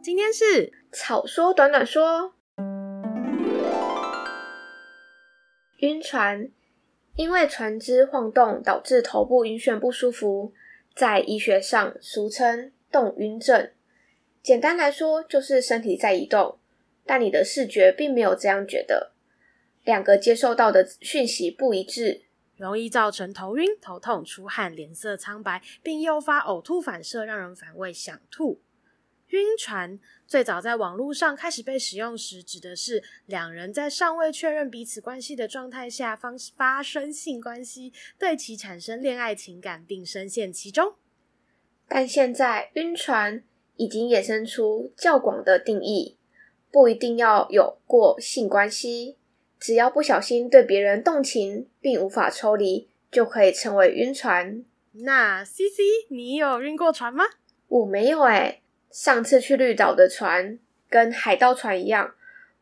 今天是草说短短说，晕船，因为船只晃动导致头部晕眩不舒服，在医学上俗称动晕症。简单来说，就是身体在移动，但你的视觉并没有这样觉得，两个接受到的讯息不一致。容易造成头晕、头痛、出汗、脸色苍白，并诱发呕吐反射，让人反胃想吐。晕船最早在网络上开始被使用时，指的是两人在尚未确认彼此关系的状态下方发生性关系，对其产生恋爱情感，并深陷其中。但现在晕船已经衍生出较广的定义，不一定要有过性关系。只要不小心对别人动情，并无法抽离，就可以称为晕船。那 CC，你有晕过船吗？我没有诶。上次去绿岛的船跟海盗船一样，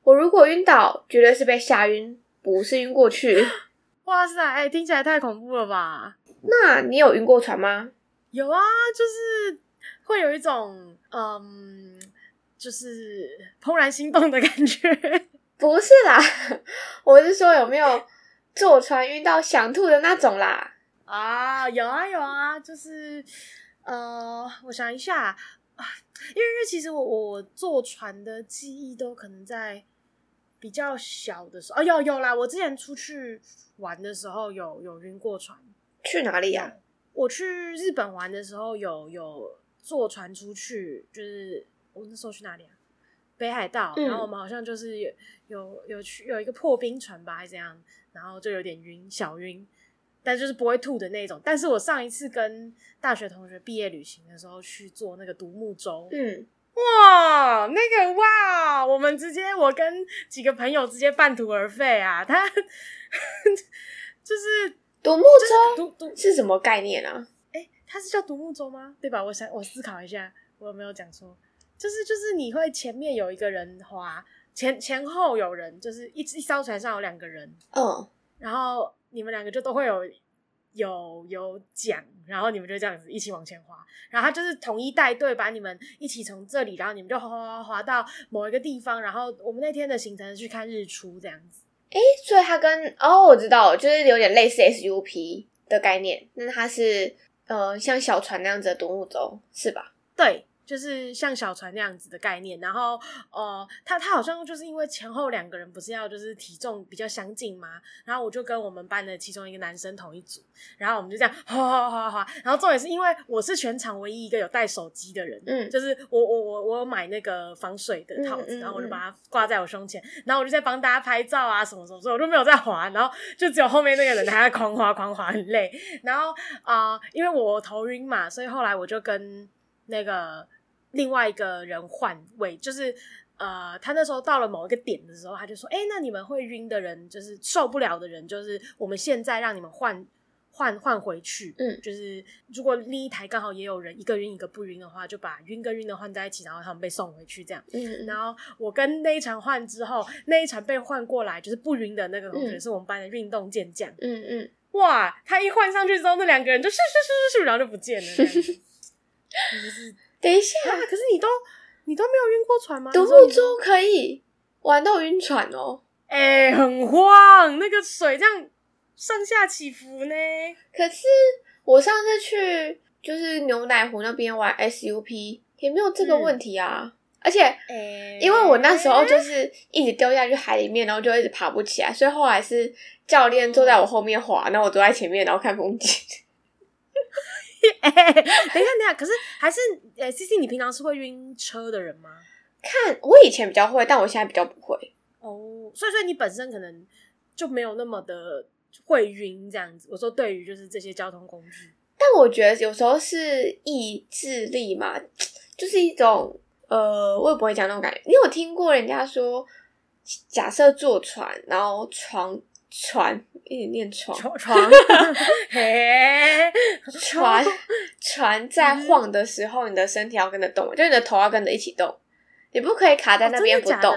我如果晕倒，绝对是被吓晕，不是晕过去。哇塞，哎，听起来太恐怖了吧？那你有晕过船吗？有啊，就是会有一种嗯，就是怦然心动的感觉。不是啦，我是说有没有坐船晕到想吐的那种啦？啊，有啊有啊，就是呃，我想一下啊，因为因为其实我我坐船的记忆都可能在比较小的时候，哦有有啦，我之前出去玩的时候有有晕过船。去哪里呀？我去日本玩的时候有有坐船出去，就是我那时候去哪里啊？北海道，然后我们好像就是有有有去有一个破冰船吧，还是怎样，然后就有点晕，小晕，但就是不会吐的那种。但是我上一次跟大学同学毕业旅行的时候去做那个独木舟，嗯，哇，那个哇，我们直接我跟几个朋友直接半途而废啊！他就是独木舟，独独是什么概念啊？诶，它是叫独木舟吗？对吧？我想我思考一下，我有没有讲错？就是就是你会前面有一个人划，前前后有人，就是一一艘船上有两个人，嗯，oh. 然后你们两个就都会有有有奖，然后你们就这样子一起往前滑，然后他就是统一带队把你们一起从这里，然后你们就划划划划到某一个地方，然后我们那天的行程是去看日出这样子。诶，所以他跟哦，我知道，就是有点类似 SUP 的概念，那它是呃像小船那样子的独木舟是吧？对。就是像小船那样子的概念，然后呃，他他好像就是因为前后两个人不是要就是体重比较相近吗？然后我就跟我们班的其中一个男生同一组，然后我们就这样哗哗哗哗，然后重点是因为我是全场唯一一个有带手机的人，嗯，就是我我我我有买那个防水的套子，嗯嗯嗯，然后我就把它挂在我胸前，然后我就在帮大家拍照啊什么什么，所以我就没有在滑，然后就只有后面那个人还在狂滑狂滑很累，然后啊、呃，因为我头晕嘛，所以后来我就跟那个。另外一个人换位，就是呃，他那时候到了某一个点的时候，他就说：“哎、欸，那你们会晕的人，就是受不了的人，就是我们现在让你们换换换回去。嗯，就是如果另一台刚好也有人，一个晕一个不晕的话，就把晕跟晕的换在一起，然后他们被送回去这样。嗯，然后我跟那一场换之后，那一场被换过来就是不晕的那个同学，是我们班的运动健将。嗯嗯，哇，他一换上去之后，那两个人就咻咻咻咻咻，然后就不见了。就是。等一下，可是你都你都没有晕过船吗？独木舟可以玩到晕船哦，哎、欸，很晃，那个水这样上下起伏呢。可是我上次去就是牛奶湖那边玩 SUP 也没有这个问题啊，嗯、而且、欸、因为我那时候就是一直掉下去海里面，然后就一直爬不起来，所以后来是教练坐在我后面滑，然后我坐在前面，然后看风景。哎、欸，等一下，等一下，可是还是，呃、欸、，C C，你平常是会晕车的人吗？看我以前比较会，但我现在比较不会。哦，所以说你本身可能就没有那么的会晕这样子。我说对于就是这些交通工具，但我觉得有时候是意志力嘛，就是一种呃，我也不会讲那种感觉。你有听过人家说，假设坐船，然后床。船一点念床床，嘿，船船在晃的时候，你的身体要跟着动，就你的头要跟着一起动，你不可以卡在那边不动。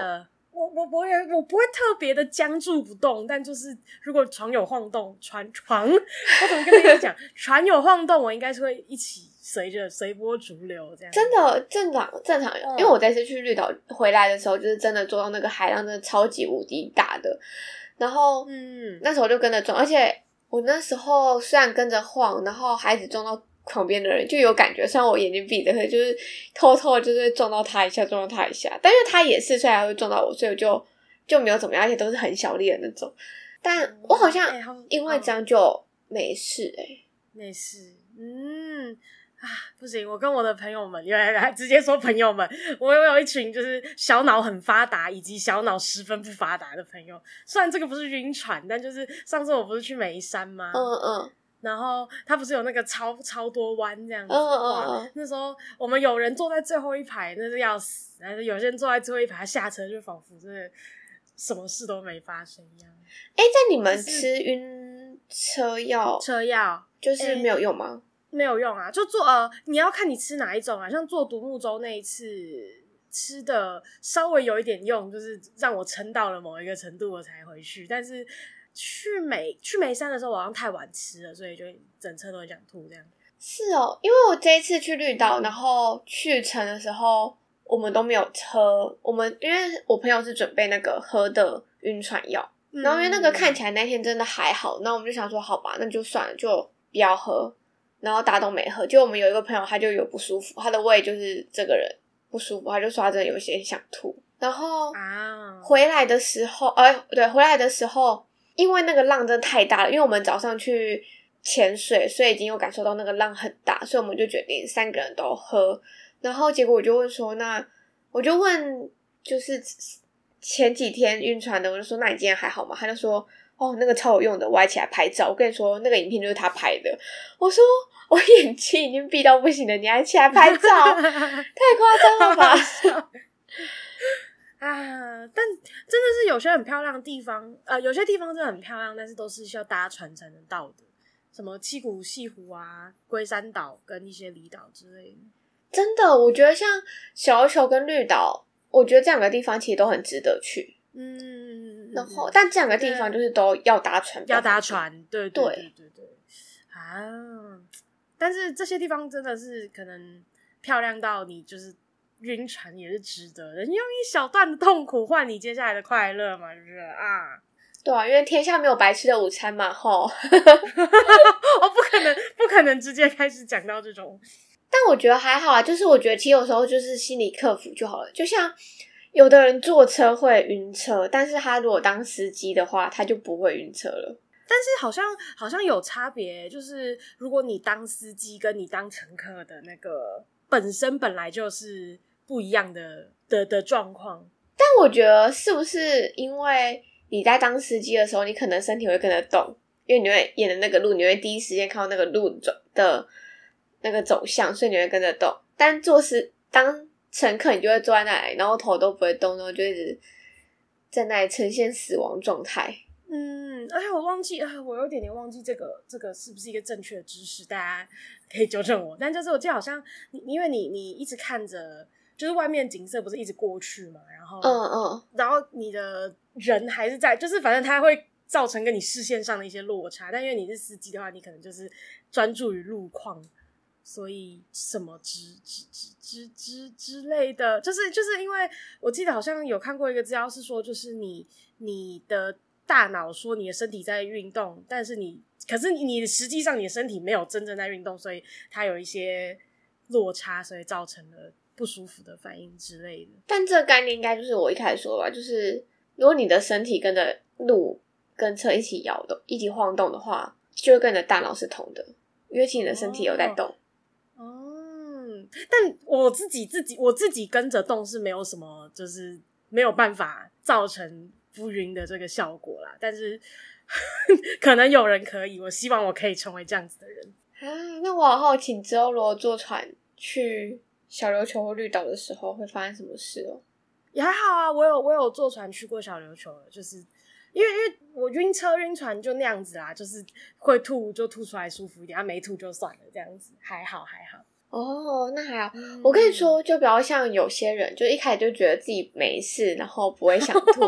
我我不会我不会特别的僵住不动，但就是如果床有晃动，船床我怎么跟大家讲，船有晃动，我应该是会一起随着随波逐流这样。真的正常正常，因为我这次去绿岛回来的时候，就是真的坐到那个海浪，真的超级无敌大的。然后嗯，那时候就跟着撞，而且我那时候虽然跟着晃，然后还一直撞到。旁边的人就有感觉，虽然我眼睛闭着，可是就是偷偷的就是撞到他一下，撞到他一下。但是他也是，虽然会撞到我，所以我就就没有怎么样，而且都是很小力的那种。但我好像因为这样就没事诶、欸，没事。嗯啊，不行，我跟我的朋友们，原来直接说朋友们，我又有一群就是小脑很发达以及小脑十分不发达的朋友。虽然这个不是晕船，但就是上次我不是去眉山吗？嗯嗯。然后他不是有那个超超多弯这样子，oh, oh, oh. 那时候我们有人坐在最后一排，那是要死；但是有些人坐在最后一排，下车就仿佛是什么事都没发生一样。哎，在你们吃晕车药，车药就是没有用吗？没有用啊，就做呃，你要看你吃哪一种啊。像做独木舟那一次吃的稍微有一点用，就是让我撑到了某一个程度，我才回去，但是。去眉去眉山的时候，我好像太晚吃了，所以就整车都很想吐这样。是哦，因为我这一次去绿岛，然后去程的时候，我们都没有车。我们因为我朋友是准备那个喝的晕船药，嗯，然后因为那个看起来那天真的还好，那我们就想说好吧，那就算了，就不要喝。然后大家都没喝，就我们有一个朋友他就有不舒服，他的胃就是这个人不舒服，他就说他真的有些想吐。然后啊，回来的时候，哎，对，回来的时候。因为那个浪真的太大了，因为我们早上去潜水，所以已经有感受到那个浪很大，所以我们就决定三个人都喝。然后结果我就问说：“那我就问，就是前几天晕船的，我就说：那你今天还好吗？”他就说：“哦，那个超有用的，我还起来拍照。我跟你说，那个影片就是他拍的。”我说：“我眼睛已经闭到不行了，你还起来拍照，太夸张了吧？” 啊，但真的是有些很漂亮的地方，呃，有些地方真的很漂亮，但是都是需要搭船才能到的，什么七股西湖啊、龟山岛跟一些离岛之类的。真的，我觉得像小琉球跟绿岛，我觉得这两个地方其实都很值得去。嗯，然后但这两个地方就是都要搭船，要搭船，对对对对对，啊！但是这些地方真的是可能漂亮到你就是。晕船也是值得的，你用一小段的痛苦换你接下来的快乐嘛，是不是啊？对啊，因为天下没有白吃的午餐嘛，吼！我 不可能，不可能直接开始讲到这种。但我觉得还好啊，就是我觉得其实有时候就是心理克服就好了。就像有的人坐车会晕车，但是他如果当司机的话，他就不会晕车了。但是好像好像有差别，就是如果你当司机跟你当乘客的那个本身本来就是。不一样的的的状况，但我觉得是不是因为你在当司机的时候，你可能身体会跟着动，因为你会沿着那个路，你会第一时间看到那个路走的那个走向，所以你会跟着动。但做事当乘客，你就会坐在那里，然后头都不会动，然后就一直在那里呈现死亡状态。嗯，而且我忘记啊，我有点点忘记这个这个是不是一个正确的知识，大家可以纠正我。但就是我记得好像你，因为你你一直看着。就是外面景色不是一直过去嘛，然后，嗯嗯，然后你的人还是在，就是反正它会造成跟你视线上的一些落差。但因为你是司机的话，你可能就是专注于路况，所以什么之之之之之之类的，就是就是因为我记得好像有看过一个资料是说，就是你你的大脑说你的身体在运动，但是你可是你实际上你的身体没有真正在运动，所以它有一些落差，所以造成了。不舒服的反应之类的，但这个概念应该就是我一开始说的吧，就是如果你的身体跟着路跟车一起摇动、一起晃动的话，就会跟你的大脑是同的，因为其实你的身体有在动。但我自己自己我自己跟着动是没有什么，就是没有办法造成不晕的这个效果啦。但是 可能有人可以，我希望我可以成为这样子的人啊。那我好好奇之后如果坐船去。小琉球或绿岛的时候会发生什么事哦？也还好啊，我有我有坐船去过小琉球了，就是因为因为我晕车晕船就那样子啦，就是会吐就吐出来舒服一点，啊没吐就算了这样子，还好还好。哦，那还好。嗯、我跟你说，就比较像有些人，就一开始就觉得自己没事，然后不会想吐，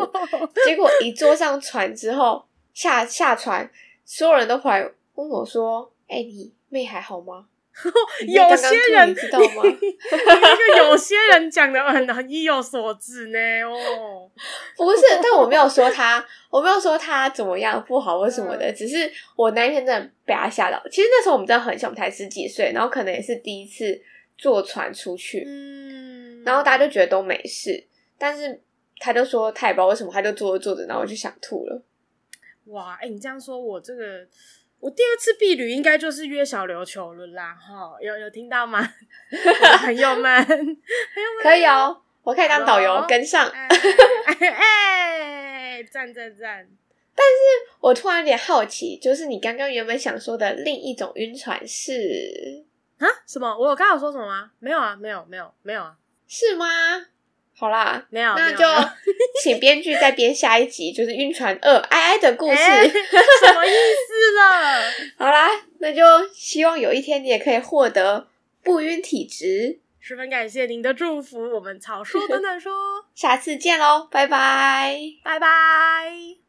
结果一坐上船之后，下下船，所有人都回来问我说：“哎、欸，你妹还好吗？” 有些人你知道吗？就 有些人讲的很很意有所指呢。哦，不是，但我没有说他，我没有说他怎么样不好或什么的，嗯、只是我那一天真的被他吓到。其实那时候我们真的很小，我们才十几岁，然后可能也是第一次坐船出去，嗯，然后大家就觉得都没事，但是他就说他也不知道为什么，他就坐着坐着，然后我就想吐了。哇，哎、欸，你这样说，我这个。我第二次避旅应该就是约小琉球了啦，哈，有有听到吗？朋友们，朋友们可以哦，我可以当导游?跟上。哎，赞赞赞！但是我突然有点好奇，就是你刚刚原本想说的另一种晕船是啊？什么？我有刚刚有说什么吗？没有啊，没有，没有，没有啊？是吗？好啦，没有，那就请编剧再编下一集，就是晕船二哀哀的故事，欸、什么意思了？好啦，那就希望有一天你也可以获得不晕体质。十分感谢您的祝福，我们草说 短短说，下次见喽，拜拜，拜拜。